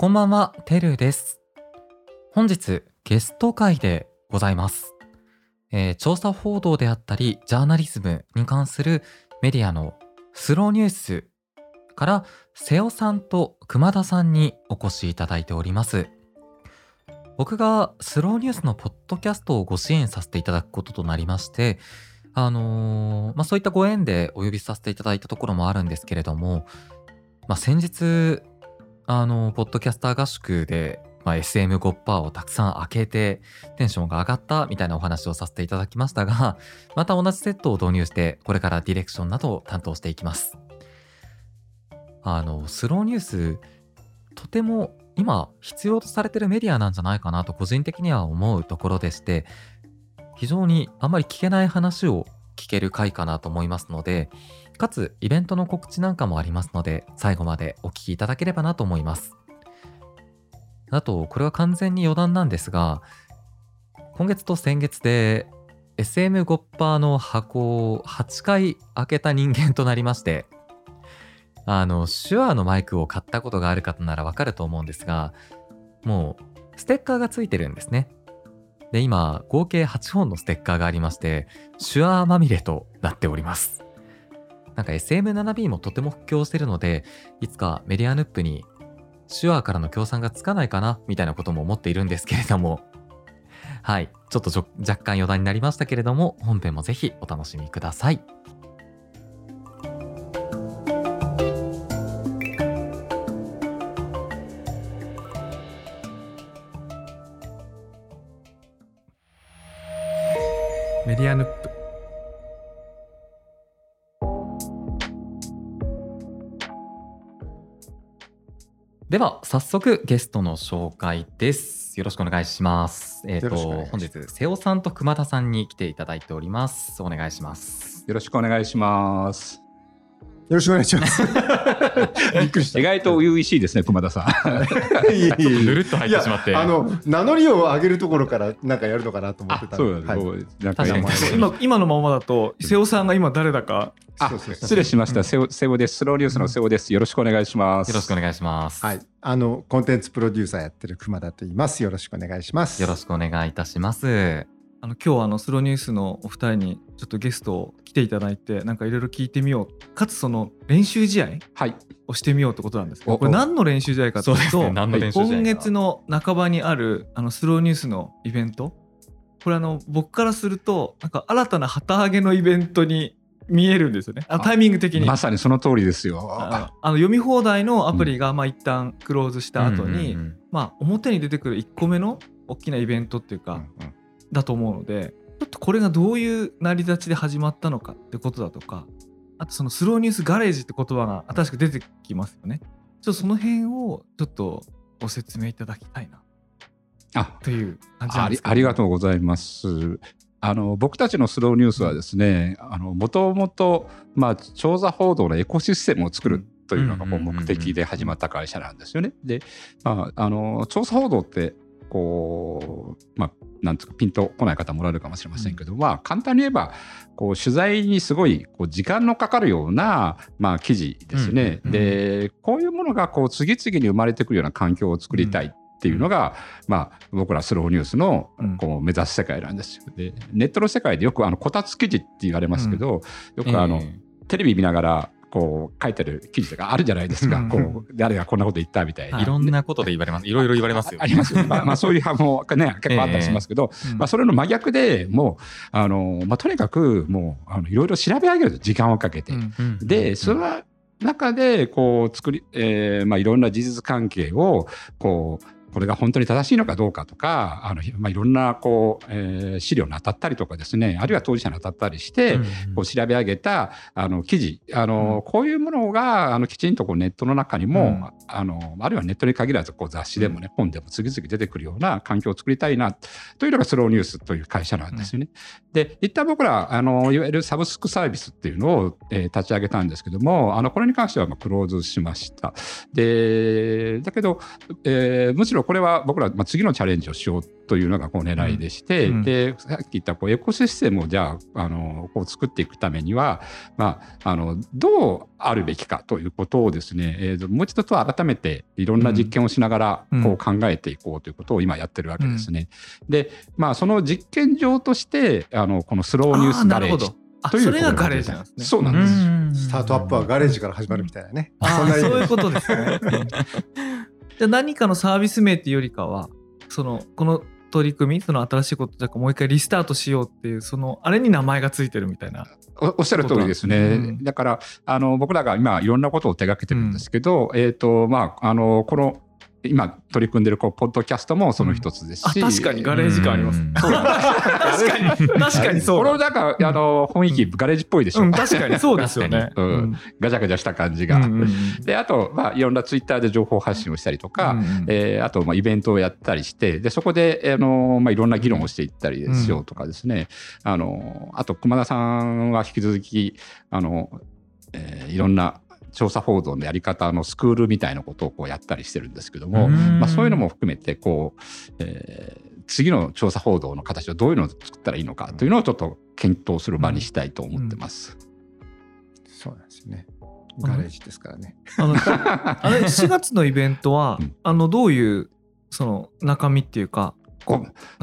こんばんは、てるです。本日、ゲスト会でございます。えー調査報道であったり、ジャーナリズムに関するメディアのスローニュースから、瀬尾さんと熊田さんにお越しいただいております。僕がスローニュースのポッドキャストをご支援させていただくこととなりまして、あのーまあ、そういったご縁でお呼びさせていただいたところもあるんですけれども、まあ、先日、あの、ポッドキャスター合宿で、まあ、SM5% をたくさん開けて、テンションが上がったみたいなお話をさせていただきましたが、また同じセットを導入して、これからディレクションなどを担当していきます。あの、スローニュース、とても今必要とされてるメディアなんじゃないかなと個人的には思うところでして、非常にあまり聞けない話を聞ける回かなと思いますので、かつイベントの告知なんかもありますので、最後までお聞きいただければなと思います。あと、これは完全に余談なんですが、今月と先月で SM5% の箱を8回開けた人間となりまして、あの、手話のマイクを買ったことがある方ならわかると思うんですが、もう、ステッカーがついてるんですね。で、今、合計8本のステッカーがありまして、手話まみれとなっております。なんか SM7B もとても布教してるので、いつかメディアヌップに手話からの協賛がつかないかなみたいなことも思っているんですけれども、はい、ちょっと若干余談になりましたけれども、本編もぜひお楽しみください。では、早速ゲストの紹介です。よろしくお願いします。えっ、と、よろしくお願いします本日、瀬尾さんと熊田さんに来ていただいております。お願いします。よろしくお願いします。よろしくお願いします。びっくりした。意外と優々しいですね、熊田さん。ぬるっと入ってしまって。あの名乗りを上げるところからなんかやるのかなと思ってたんで。そうなんです、はい今今今のままだと瀬尾さんが今誰だか失礼しました、瀬尾瀬尾です。スローニュースの瀬尾です。よろしくお願いします。よろしくお願いします。はい。あのコンテンツプロデューサーやってる熊田と言います。よろしくお願いします。よろしくお願いいたします。あの今日はあのスローニュースのお二人にちょっとゲストを来ていただいてなんかいろいろ聞いてみようかつその練習試合はい。をしてみようってことなんですけどおこれ何の練習試合かというとね。今月の半ばにあるあのスローニュースのイベント？これあの僕からするとなんか新たな旗揚げのイベントに見えるんですよねああタイミング的に。まさにその通りですよ。ああの読み放題のアプリがまあ一旦クローズした後に、まあ、表に出てくる1個目の大きなイベントっていうか、だと思うのでちょっとこれがどういう成り立ちで始まったのかってことだとかあとそのスローニュースガレージって言葉が新しく出てきますよねちょっとその辺をちょっとご説明いただきたいなあという感じなんですけどありがとうございます。あの僕たちのスローニュースはですね、あのもともとまあ調査報道のエコシステムを作るというのが目的で始まった会社なんですよね。で、まああの調査報道ってこなんつうかピンとこない方もおられるかもしれませんけど、まあ簡単に言えばこう取材にすごいこう時間のかかるようなまあ記事ですね。うんうんうんでこういうものがこう次々に生まれてくるような環境を作りたい。っていうのが、まあ、僕らスローニュースのうんこう目指す世界なんですよ。でネットの世界でよくあのこたつ記事って言われますけど、よくあの、えテレビ見ながらこう書いてる記事とかあるじゃないですか、うん。こう誰がこんなこと言ったみたいな。ーい。ろんなことで言われます。いろいろ言われますよ。ありますよ、まあ、まあそういう派も、ね、結構あったりしますけど、うん。まあ、それの真逆でもうあの、まあ、とにかくもうあのいろいろ調べ上げると時間をかけて、でその中でこう作り、えーまあ、いろんな事実関係をこうこれが本当に正しいのかどうかとかあの、まあ、いろんなこう、えー資料に当たったりとかですねあるいは当事者に当たったりして、うんこう調べ上げたあの記事あの、こういうものがあのきちんとこうネットの中にも、うん。あのあるいはネットに限らずこう雑誌でもね、本でも次々出てくるような環境を作りたいなというのがスローニュースという会社なんですよね。で一旦僕らあのいわゆるサブスクサービスっていうのを、えー立ち上げたんですけどもあのこれに関してはまあクローズしました。でだけど、えーむしろろこれは僕ら、まあ、次のチャレンジをしようというのがこう狙いでして、うんでさっき言ったこうエコシステムをじゃああのこう作っていくためには、まあ、あのどうあるべきかということをですね、えーともう一度と改めていろんな実験をしながらうんこう考えていこうということを今やってるわけですね。で、まあ、その実験場としてあのこのスローニュースガレージあーなるほどあというそれがガレージなんですね。そうなんです。スタートアップはガレージから始まるみたいなね。ああそんなそういうことですね。じゃあ何かのサービス名っていうよりかはそのこの取り組みその新しいことだからもう一回リスタートしようっていうそのあれに名前がついてるみたいな。おおっしゃる通りですね。うんだからあの僕らが今いろんなことを手掛けてるんですけど、えっ、とまああのこの今取り組んでるこうポッドキャストもその一つですし、あ確かにガレージ感あります。うん確かに。確かに。そう。こだれなんかあの雰囲気ガレージっぽいでしょ。うん確かに。そうですよね。うん。ガチャガチャした感じが。うんうんうん。であとまあいろんなツイッターで情報発信をしたりとか。うえーあとまあイベントをやったりしてでそこで、あのまあ、いろんな議論をしていったりしようとかですね、あのあと熊田さんは引き続きあの、えーいろんな調査報道のやり方のスクールみたいなことをこうやったりしてるんですけども、うん。まあ、そういうのも含めてこう、えー次の調査報道の形をどういうのを作ったらいいのかというのをちょっと検討する場にしたいと思ってます。そうなんですよね。ガレージですからね。あの あれ4月のイベントは、うんあのどういうその中身っていうか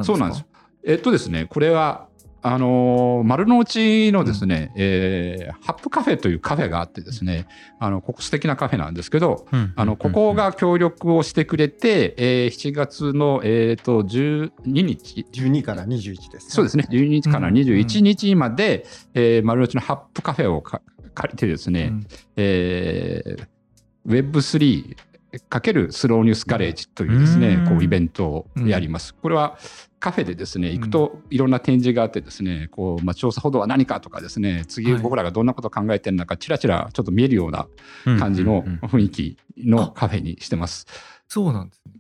そうなんです。えっとですね、これは、あのー丸の内のですね、えーハップカフェというカフェがあってですね、あの、ここ素敵なカフェなんですけど、あの、ここが協力をしてくれて、えー7月の、えっと、12日、12から21です、そうですね、12日から21日まで、えー丸の内のハップカフェをか借りてですね、うん。えー Web3 かけるスローニュースガレージというですねうん、こうイベントをやります。これはカフェでですね、行くといろんな展示があってですね、こう、まあ、調査報道は何かとかですね、次はい。僕らがどんなことを考えてるのか、ちらちらちょっと見えるような感じの雰囲気のカフェにしてます。そうなんですね。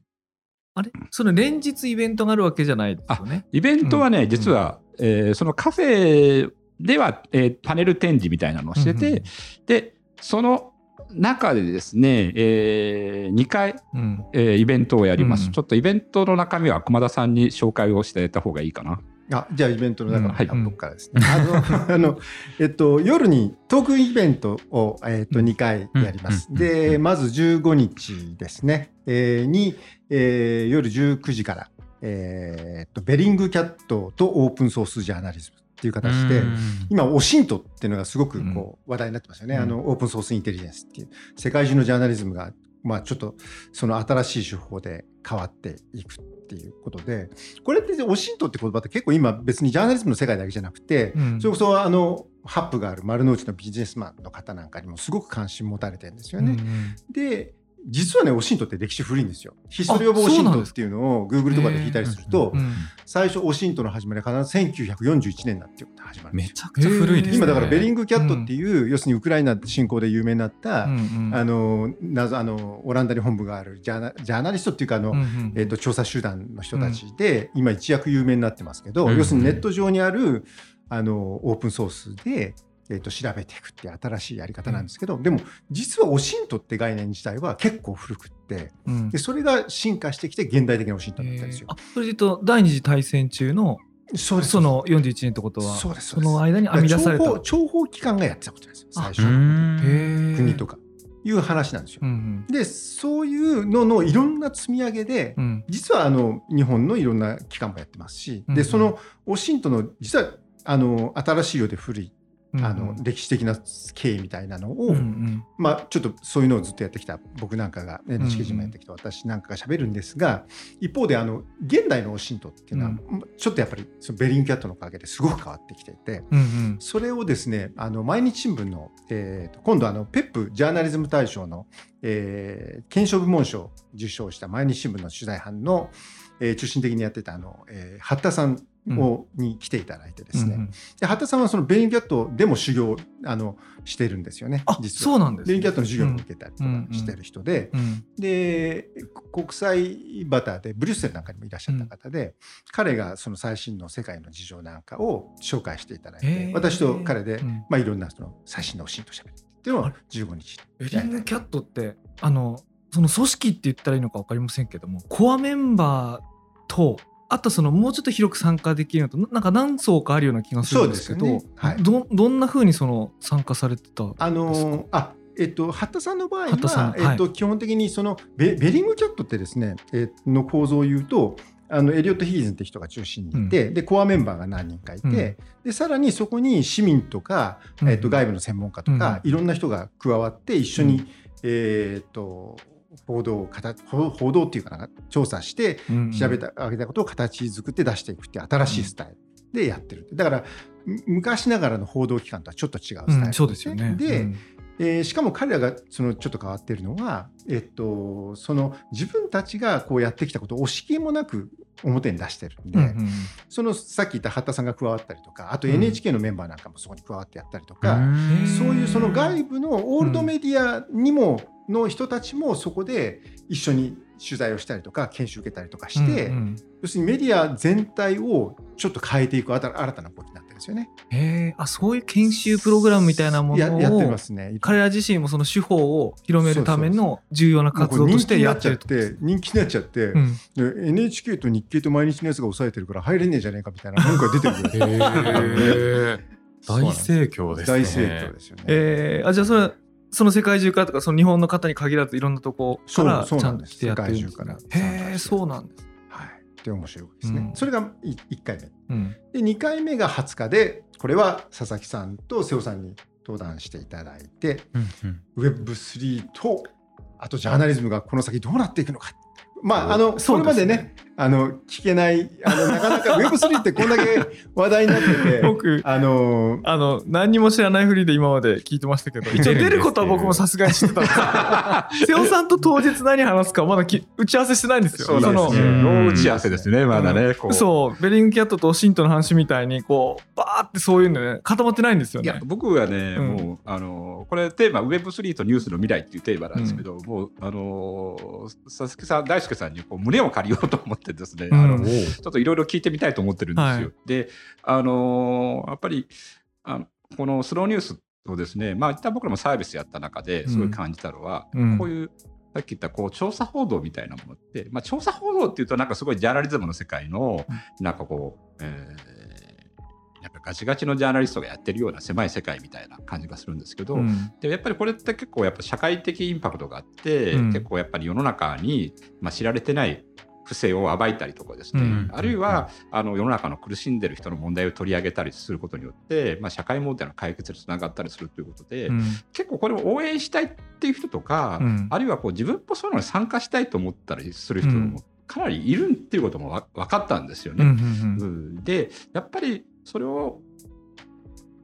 あれ？その連日イベントがあるわけじゃないですよね？イベントはね、うん。実は、えーそのカフェでは、えーパネル展示みたいなのをしてて、で、その中でですね、え2回、うん。えーイベントをやります、うん。ちょっとイベントの中身は熊田さんに紹介をしてあげた方がいいかな。あじゃあイベントの中のうん。はい。僕からですね。あの あのえっと夜にトークイベントをえっと2回やります。うん。でまず15日ですね、えーに、えー夜19時から、えーっとベリングキャットとオープンソースジャーナリズムっていう形で。今、オシントっていうのがすごくこう話題になってますよね、うん。あのオープンソースインテリジェンスっていう、世界中のジャーナリズムが、まあ、ちょっとその新しい手法で変わっていくっていうことで、これってオシントって言葉って結構今、別にジャーナリズムの世界だけじゃなくて、うん。それこそあのハップがある丸の内のビジネスマンの方なんかにもすごく関心持たれてるんですよね。で実はね、オシントって歴史古いんですよ。ヒストリー・オブ・オシントっていうのを Google とかで聞いたりするとう、ん最初オシントの始まりは必ず1941年だって始まるめちゃくちゃ古いですね。今だからベリング。グキャットっていう、要するにウクライナ侵攻で有名になった、うんうんあの謎あのオランダに本部があるジャーナジャーナリストっていうかあの、うんうんえー、と調査集団の人たちで、今一躍有名になってますけど、うん。要するにネット上にあるあのオープンソースで、えー、と調べていくって新しいやり方なんですけど、でも実はオシントって概念自体は結構古くってうん。でそれが進化してきて現代的なオシントになったんですよ。あ。それで言うと第二次大戦中のそうです。その41年ってことはそうです。その間に編み出された。諜報機関がやってたことなんですよ最初。国とかいう話なんですよ。うんでそういうののいろんな積み上げで、うん。うん実はあの日本のいろんな機関もやってますし、うんでそのオシントの実はあの新しいようで古いあの歴史的な経緯みたいなのを、うんうん。まあ、ちょっとそういうのをずっとやってきた僕なんかが NHK 人もやってきた私なんかが喋るんですが一方であの現代のオシントっていうのは、ちょっとやっぱりそのベリングキャットのおかげですごく変わってきていて。うんうん。それをですね、あの毎日新聞の、えーと今度あの、ペップジャーナリズム大賞の、えー検証部門賞を受賞した毎日新聞の取材班の、えー中心的にやってたあの、えー八田さんを、に来ていただいてですね、うんうん。で八田さんはそのベリングキャットでも修行あのしてるんですよね、あ実は。そうなんですね。ベリングキャットの授業も受けたりとかしてる人で、うんで国際バターでブリュッセルなんかにもいらっしゃった方で、彼がその最新の世界の事情なんかを紹介していただいて、へー。私と彼で、うん。まあ、いろんなその最新のおしんとしゃべるっていうのを15日ベリングキャットってあのその組織って言ったらいいのか分かりませんけどもコアメンバーとあとそのもうちょっと広く参加できるのとなんか何層かあるような気がするんですけどね。はい。どどんな風にその参加されてたんですか？あのーあえっと、八田さんの場合は、えっとは基本的にそのベベリングキャットってですね、えーの構造を言うとあのエリオット・ヒーズンって人が中心にいて、でコアメンバーが何人かいて、うん。でさらにそこに市民とか、うん。えっと外部の専門家とか、いろんな人が加わって一緒に、うん。えっと報道を報報道っていうかな調査してうん調べたあげたことを形作って出していくって新しいスタイルでやってる。だからむ昔ながらの報道機関とはちょっと違うスタイルうんそうですよね。で、うん。えーしかも彼らがそのちょっと変わっているのは、えっと、その自分たちがこうやってきたことを惜しげもなく表に出してるんで、うんうんそのさっき言った八田さんが加わったりとかあとうん。NHK のメンバーなんかもそこに加わってやったりとか、うんそういうその外部のオールドメディアにも、の人たちもそこで一緒に取材をしたりとか研修受けたりとかして、うんうん要するにメディア全体をちょっと変えていく新た新たな動きになってるんですよね。へえあそういう研修プログラムみたいなものややってをますね。彼ら自身もその手法を広めるための重要な活動としてやってると。て人気になっちゃって、うんで NHK と日経と毎日のやつが抑えてるから入れねえじゃねえかみたいな文句が出てくる 大盛況ですね。大盛況ですよね。えーあじゃあそれはその世界中からとかその日本の方に限らずいろんなとこからちゃんと来てやってるんですからねへえそうなんです。はい。で面白いですね。うんそれが1回目。うんで2回目が20日でこれは佐々木さんと瀬尾さんに登壇していただいてうんうん Web3 とあとジャーナリズムがこの先どうなっていくのか。まあ、あのそねこれまでねあの聞けないあのなかなか Web3 ってこんだけ話題になってて 僕あのあの何にも知らないふりで今まで聞いてましたけど 一応出ることは僕もさすがに知ってたんですよ 瀬尾さんと当日何話すかまだき打ち合わせしてないんですよ。そうですね。うんロー打ち合わせですね、まだね。こうそうベリングキャットとシントの話みたいにこうバーってそういうのね固まってないんですよね。いや僕はね、うんもうあのこれテーマ Web3 とニュースの未来っていうテーマなんですけど、もうあの佐々木さん大輔さんにこう胸を借りようと思ってですね、うん。あのちょっといろいろ聞いてみたいと思ってるんですよ。はい。であのやっぱりあのこのスローニュースをですねまあ一旦僕らもサービスやった中ですごい感じたのは、うん。こういうさっき言ったこう調査報道みたいなものって、まあ、調査報道っていうとなんかすごいジャーナリズムの世界のなんかこう、えーなんかガチガチのジャーナリストがやってるような狭い世界みたいな感じがするんですけど、うん。でやっぱりこれって結構やっぱ社会的インパクトがあって、うん。結構やっぱり世の中に、まあ、知られてない不正を暴いたりとかですね、うん。あるいはあの世の中の苦しんでる人の問題を取り上げたりすることによって、まあ、社会問題の解決につながったりするということで、うん。結構これを応援したいっていう人とか、うん。あるいはこう自分もそういうのに参加したいと思ったりする人もかなりいるっていうこともわ分かったんですよね。うんうんうん。でやっぱりそれを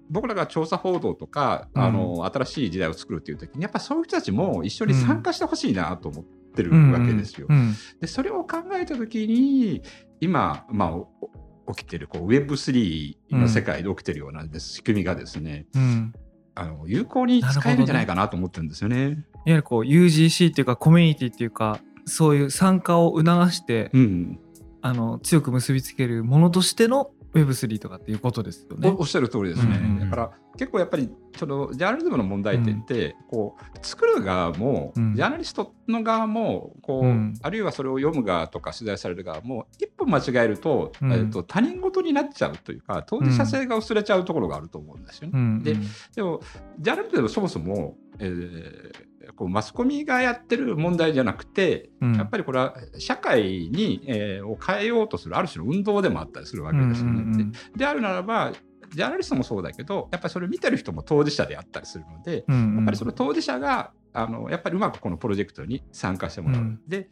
僕らが調査報道とか、うん。あの新しい時代を作るっていう時にやっぱそういう人たちも一緒に参加してほしいなと思ってるうんわけですよ。うんでそれを考えた時に今、まあ、お起きてるこう Web3 の世界で起きてるような仕組みがですねうんあの有効に使えるんじゃないかなと思ってるんですよね。いわゆるこう UGC っていうかコミュニティっていうかそういう参加を促して、うん、あの強く結びつけるものとしての Web3 とかっていうことですよね。おおっしゃる通りですね、うんうんうん。だから結構やっぱりそのジャーナリズムの問題点って、こう作る側も、うん。ジャーナリストの側もこう、うん。あるいはそれを読む側とか取材される側も一歩間違えると,、うん。えっと他人事になっちゃうというか当事者性が薄れちゃうところがあると思うんですよね。うんででもジャーナリズムはそもそも、えーこうマスコミがやってる問題じゃなくて、うん。やっぱりこれは社会に、えーを変えようとするある種の運動でもあったりするわけですよね。うんうんうんでであるならばジャーナリストもそうだけどやっぱりそれを見てる人も当事者であったりするので、うん。やっぱりその当事者があのやっぱりうまくこのプロジェクトに参加してもらう。うん。で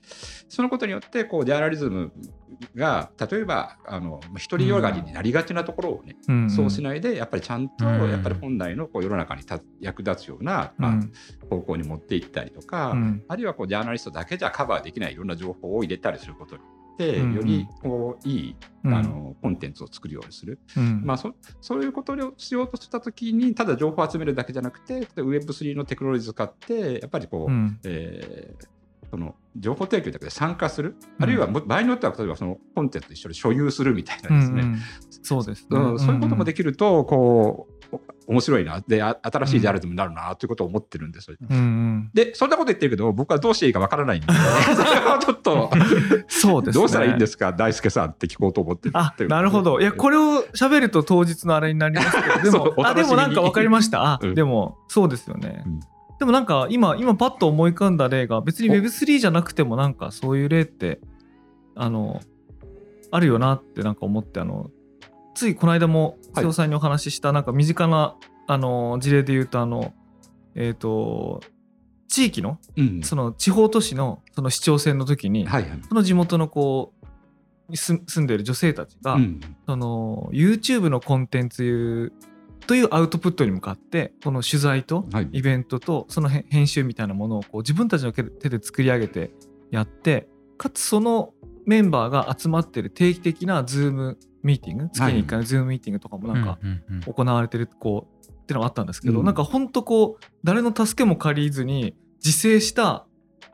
そのことによってこうジャーナリズムが例えばあの独りよがりになりがちなところをね、うん。そうしないでやっぱりちゃんとうん。やっぱり本来のこう世の中に立役立つような、まあうん方向に持っていったりとか、うん。あるいはこうジャーナリストだけじゃカバーできないいろんな情報を入れたりすることによって、うんよりこういい、うん。あのコンテンツを作るようにする、うん。まあ、そそういうことをしようとしたときにただ情報を集めるだけじゃなくて Web3 のテクノロジーを使ってやっぱりこう、うん。えーその情報提供だけで参加する、あるいはも場合によっては例えばそのコンテンツと一緒に所有するみたいなですね、うんうん。そうですね、うんそういうこともできるとこう面白いなであ新しいジャーナリズムになるなということを思ってるんですよ。うんうん、でそんなこと言ってるけど僕はどうしていいかわからないんで それはちょっとそうですね。どうしたらいいんですか大輔さんって聞こうと思ってるあ、なるほど。いや、これを喋ると当日のあれになりますけど、でも あ、でもなんか分かりました。あ、うんでも、そうですよね。うんでもなんか今、今パッと思い浮かんだ例が、別にお Web3 じゃなくてもなんかそういう例って、あの、あるよなってなんか思って、あの、ついこの間もはい瀬尾さんにお話しした、なんか身近な、あの、事例で言うと、あの、えっ、と、地域の、うんその地方都市のその市長選の時に、その地元のこうに住住んでる女性たちが、うんその YouTube のコンテンツというアウトプットに向かってこの取材とはい。イベントとそのへ編集みたいなものをこう自分たちの手で手で作り上げてやってかつそのメンバーが集まってる定期的な Zoom ミーティング？月に1回の Zoom ミーティングとかもなんかうんうんうん。行われてるこうってのがあったんですけど、うん。なんかほんとこう誰の助けも借りずに自制した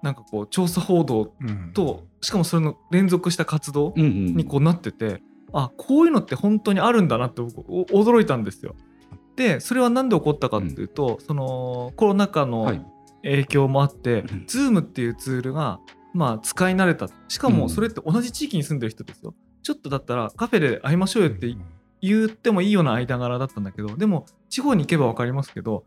なんかこう調査報道うんとしかもそれの連続した活動うんうんにこうなってて、あこういうのって本当にあるんだなって僕お驚いたんですよ。でそれは何で起こったかっていうと、そのコロナ禍はのい。影響もあって、うん。Zoom っていうツールがまあ使い慣れた。しかもそれって同じ地域に住んでる人ですよ。ちょっとだったらカフェで会いましょうよって言ってもいいような間柄だったんだけどでも地方に行けば分かりますけど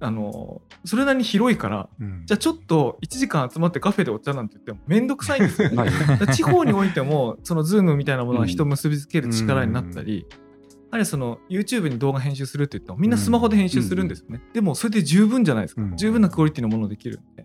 あのそれなりに広いからうん。じゃあちょっと1時間集まってカフェでお茶なんて言ってもめんどくさいんですよ。ね。地方においてもその Zoom みたいなものが人を結びつける力になったり、あるいはその YouTube に動画編集するって言ってもみんなスマホで編集するんですよね、でもそれで十分じゃないですか、うん。十分なクオリティのものできるんで。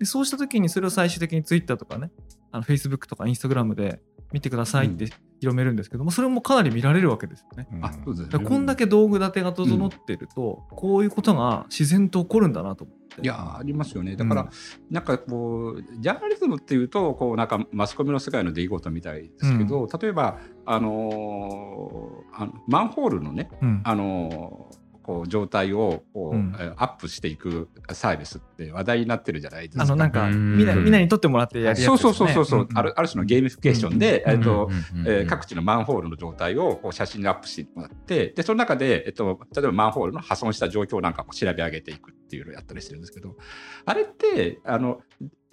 でそうした時にそれを最終的に Twitter とかねあの Facebook とか Instagram で見てくださいって広めるんですけども、それもかなり見られるわけですよね。あそうです。ねこんだけ道具立てが整ってると、こういうことが自然と起こるんだなと思って。いやありますよね。だから、うん。なんかこう、ジャーナリズムっていうと、こうなんかマスコミの世界の出来事みたいですけど、例えば、あのーあのマンホールのね、うん。あのーこう状態をこう、うんえーアップしていくサービスって話題になってるじゃないですか。あのなんかうんみんなみんなに撮ってもらってやるやつですそう。そうそうそう、んんあるある種のゲーミフィケーションで、うんえっと各地のマンホールの状態をこう写真にアップしてもらってでその中で、えっと、例えばマンホールの破損した状況なんかも調べ上げていくっていうのをやったりしてるんですけどあれってあの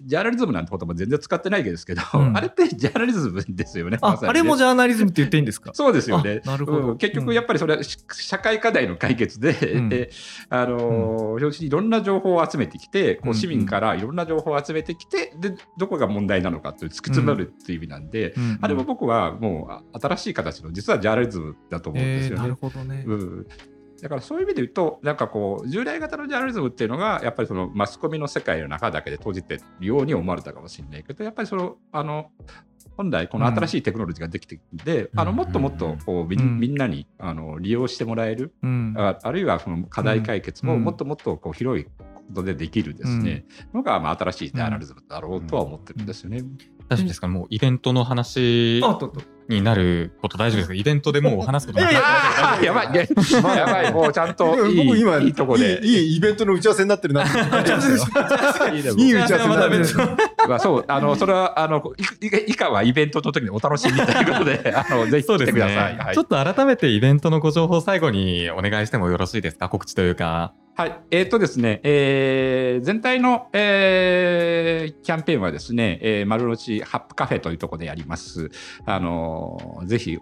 ジャーナリズムなんてことも全然使ってないですけど、うん。あれってジャーナリズムですよね。あね。あれもジャーナリズムって言っていいんですか？そうですよね。あなるほど。うん。結局やっぱりそれはし社会課題の解決で、うん。であのー要するにいろんな情報を集めてきてこうん。う市民からいろんな情報を集めてきてでどこが問題なのかという突き詰めるっていう意味なんで、うん。あれも僕はもうあ新しい形の実はジャーナリズムだと思うんですえーなるよね。ほどね。うんだからそういう意味で言うと、なんかこう、従来型のジャーナリズムっていうのが、やっぱりそのマスコミの世界の中だけで閉じてるように思われたかもしれないけど、やっぱりその、あの、本来この新しいテクノロジーができてくるんで、うん。あのもっともっとこうみ,、うん。みんなにあの利用してもらえる、うん。ああるいはその課題解決もうん。もっともっとこう広いことでできるですね、のがまあ新しいジャーナリズムだろうとは思ってるんですよね。大丈夫ですかもうイベントの話。あととになること大丈夫ですか？イベントでもう話すことなく。なっやばい、やばい、もうちゃんといい僕今いいとこで。いいいいイベントの打ち合わせになってるな。いい打ち合わせになってる。まあそう、あの、それは、あの、以下はイベントの時にお楽しみということで、あの、ぜひ来てください。はい。ちょっと改めてイベントのご情報最後にお願いしてもよろしいですか？告知というか。はい。えっ、とですね、えー全体の、えーキャンペーンはですね、えー丸の内ハップカフェというところでやります。あのーぜひ、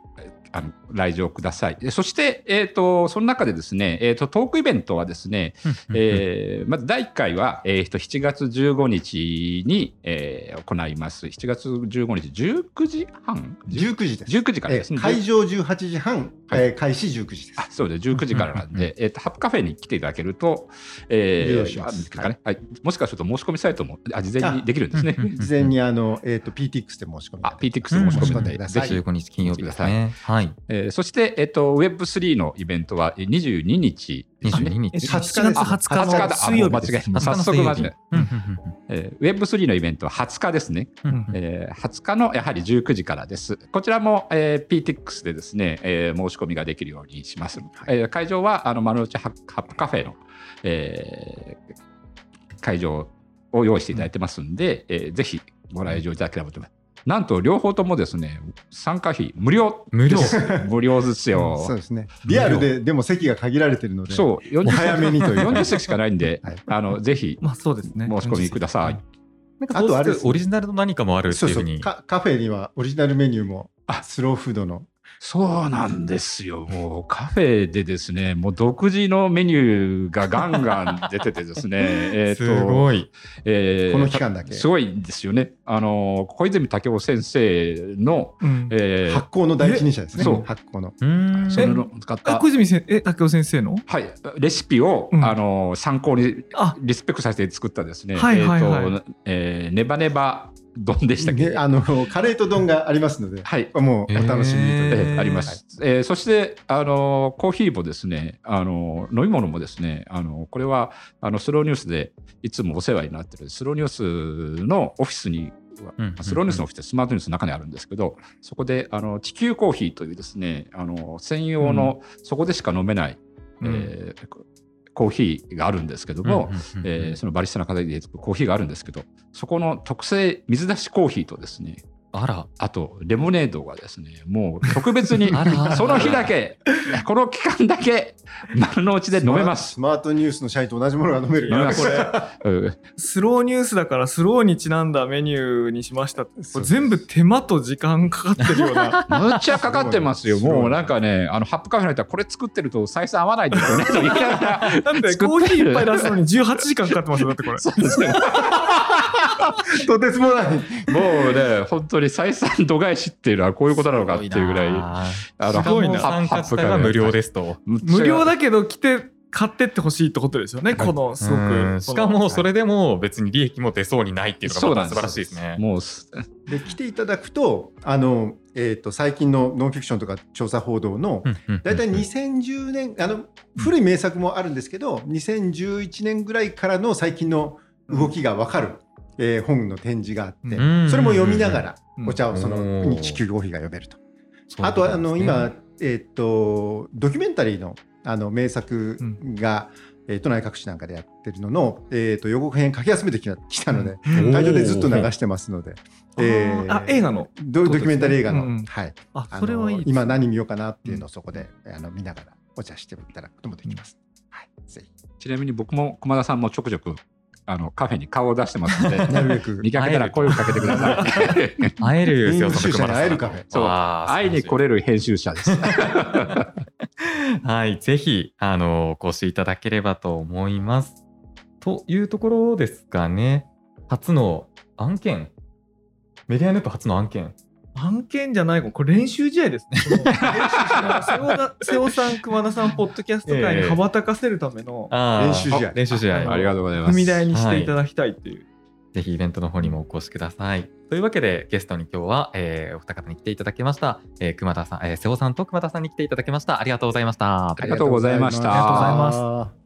あの来場ください。でそして、えっ、と、その中でですね、えっ、と、トークイベントはですね、えーまず第1回は、えーと7月15日に、えー行います。7月15日、19時半？19時です。19時からですね。え会場18時半、はいえー開始19時です。あそうです、19時からなんで、えっと、ハップカフェに来ていただけると、えーはいもしかすると申し込みサイトもあ事前にできるんですね。事前にあの、えー、と PTX で申し込みあ、PTX で申し込みうんぜひ15日金曜日ですね。はい。えーそして、えっと、Web3 のイベントはえー22日ですね。22日。7月20日20日のだ水曜日です。20日早20日の水曜日速間違えうんうんえー Web3 のイベントは20日ですね。うんうんえー20日のやはり19時からです。こちらも、えー PTX でですね、えー申し込みができるようにします。えー会場はあの丸の内ハッハップカフェの、えー会場を用意していただいてますんで、えーぜひご来場いただければと思います。なんと両方ともですね参加費無料無料 無料ですよ。そうですね。リアルででも席が限られてるので、そうお早めにという。40席しかないんで、はいあのぜひまあそうですね。申し込みください。なんかあとあれオリジナルの何かもあるってそそういううふうに。カカフェにはオリジナルメニューもあスローフードのそうなんですよ。もうカフェでですね、もう独自のメニューがガンガン出ててですね、えすごい。えーこの期間だけ？すごいんですよね。あの小泉武夫先生の、うんえー発酵の第一人者ですね。そう発酵の。うーん。それの使っえた小、泉先え竹雄先生の？はい、レシピを、うんあの参考にあリスペクトさせて作ったですね、はいはいはいえーとえーネバネバ丼でしたっけ、ねあのカレーと丼がありますので、はい、もうお楽しみにと。いうえへー。ーあります。えーそしてあのコーヒーもですね、あの飲み物もですね、あのこれはあのスローニュースでいつもお世話になってるスローニュースのオフィスに。うんスローニュースのオフィスってスマートニュースの中にあるんですけど、そこであの地球コーヒーというですね、あの専用の、そこでしか飲めない、うん。えーコーヒーがあるんですけども、そのバリスタの方でコーヒーがあるんですけど、そこの特製水出しコーヒーとですね、あら。あと、レモネードがですね、もう特別に その日だけ、この期間だけ、丸の内で飲めます。スマートニュースの社員と同じものが飲める。飲めますうんスローニュースだからスローにちなんだメニューにしました全部手間と時間かかってるような むっちゃかかってますよ。もうなんかね、あのハップカフェの人はこれ作ってると採算合わないですよね。と言いながらだって作コーヒー一杯出すのに 18時間かかってますよだってこれそうですね とてつもない。もうね、本当に採算度外視っていうのはこういうことなのかっていうぐらい。あのすごいなハッ参加したら無料ですと。無料だけど来て買ってってほしいってことですよねこのすごうんくしかもそれでも別に利益も出そうにないっていうのが素晴らしいですね。もうすで来ていただくとあの、えー、と最近のノンフィクションとか調査報道の大体2010年あの古い名作もあるんですけど2011年ぐらいからの最近の動きが分かる、えー本の展示があってうん。それも読みながらうん。お茶をその地球コーヒーが読めると。あことはあの今、えっとドキュメンタリーのあの名作が、えー都内各地なんかでやってるのの、えっと予告編書き集めてきたきたので、うん。会場でずっと流してますので、えーあ映画の？ドドキュメンタリー映画の、はい、あそれはいい今何見ようかなっていうのをそこで、あの見ながらお茶していただくこともできます。はい、ぜひ。ちなみに僕も駒田さんもちょくちょくあのカフェに顔を出してますので、なるべく見かけたら声をかけてください。会える編よ、集者に会えるカフェ。そう会いに来れる編集者です。はい、ぜひ、あの、お越しいただければと思います。というところですかね。初の案件。メディアネット初の案件。案件じゃないこれ練習試合ですね。この練習試合瀬尾さん、熊田さん、ポッドキャスト界に羽ばたかせるためのあー練習試合あ練習試合。ありがとうございます。踏み台にしていただきたいっていう。ぜひイベントの方にもお越しください。というわけで、ゲストに今日は、えーお二方に来ていただきました。えー熊田さん、えー瀬尾さんと熊田さんに来ていただきました。ありがとうございました。ありがとうございましたありがとうございます。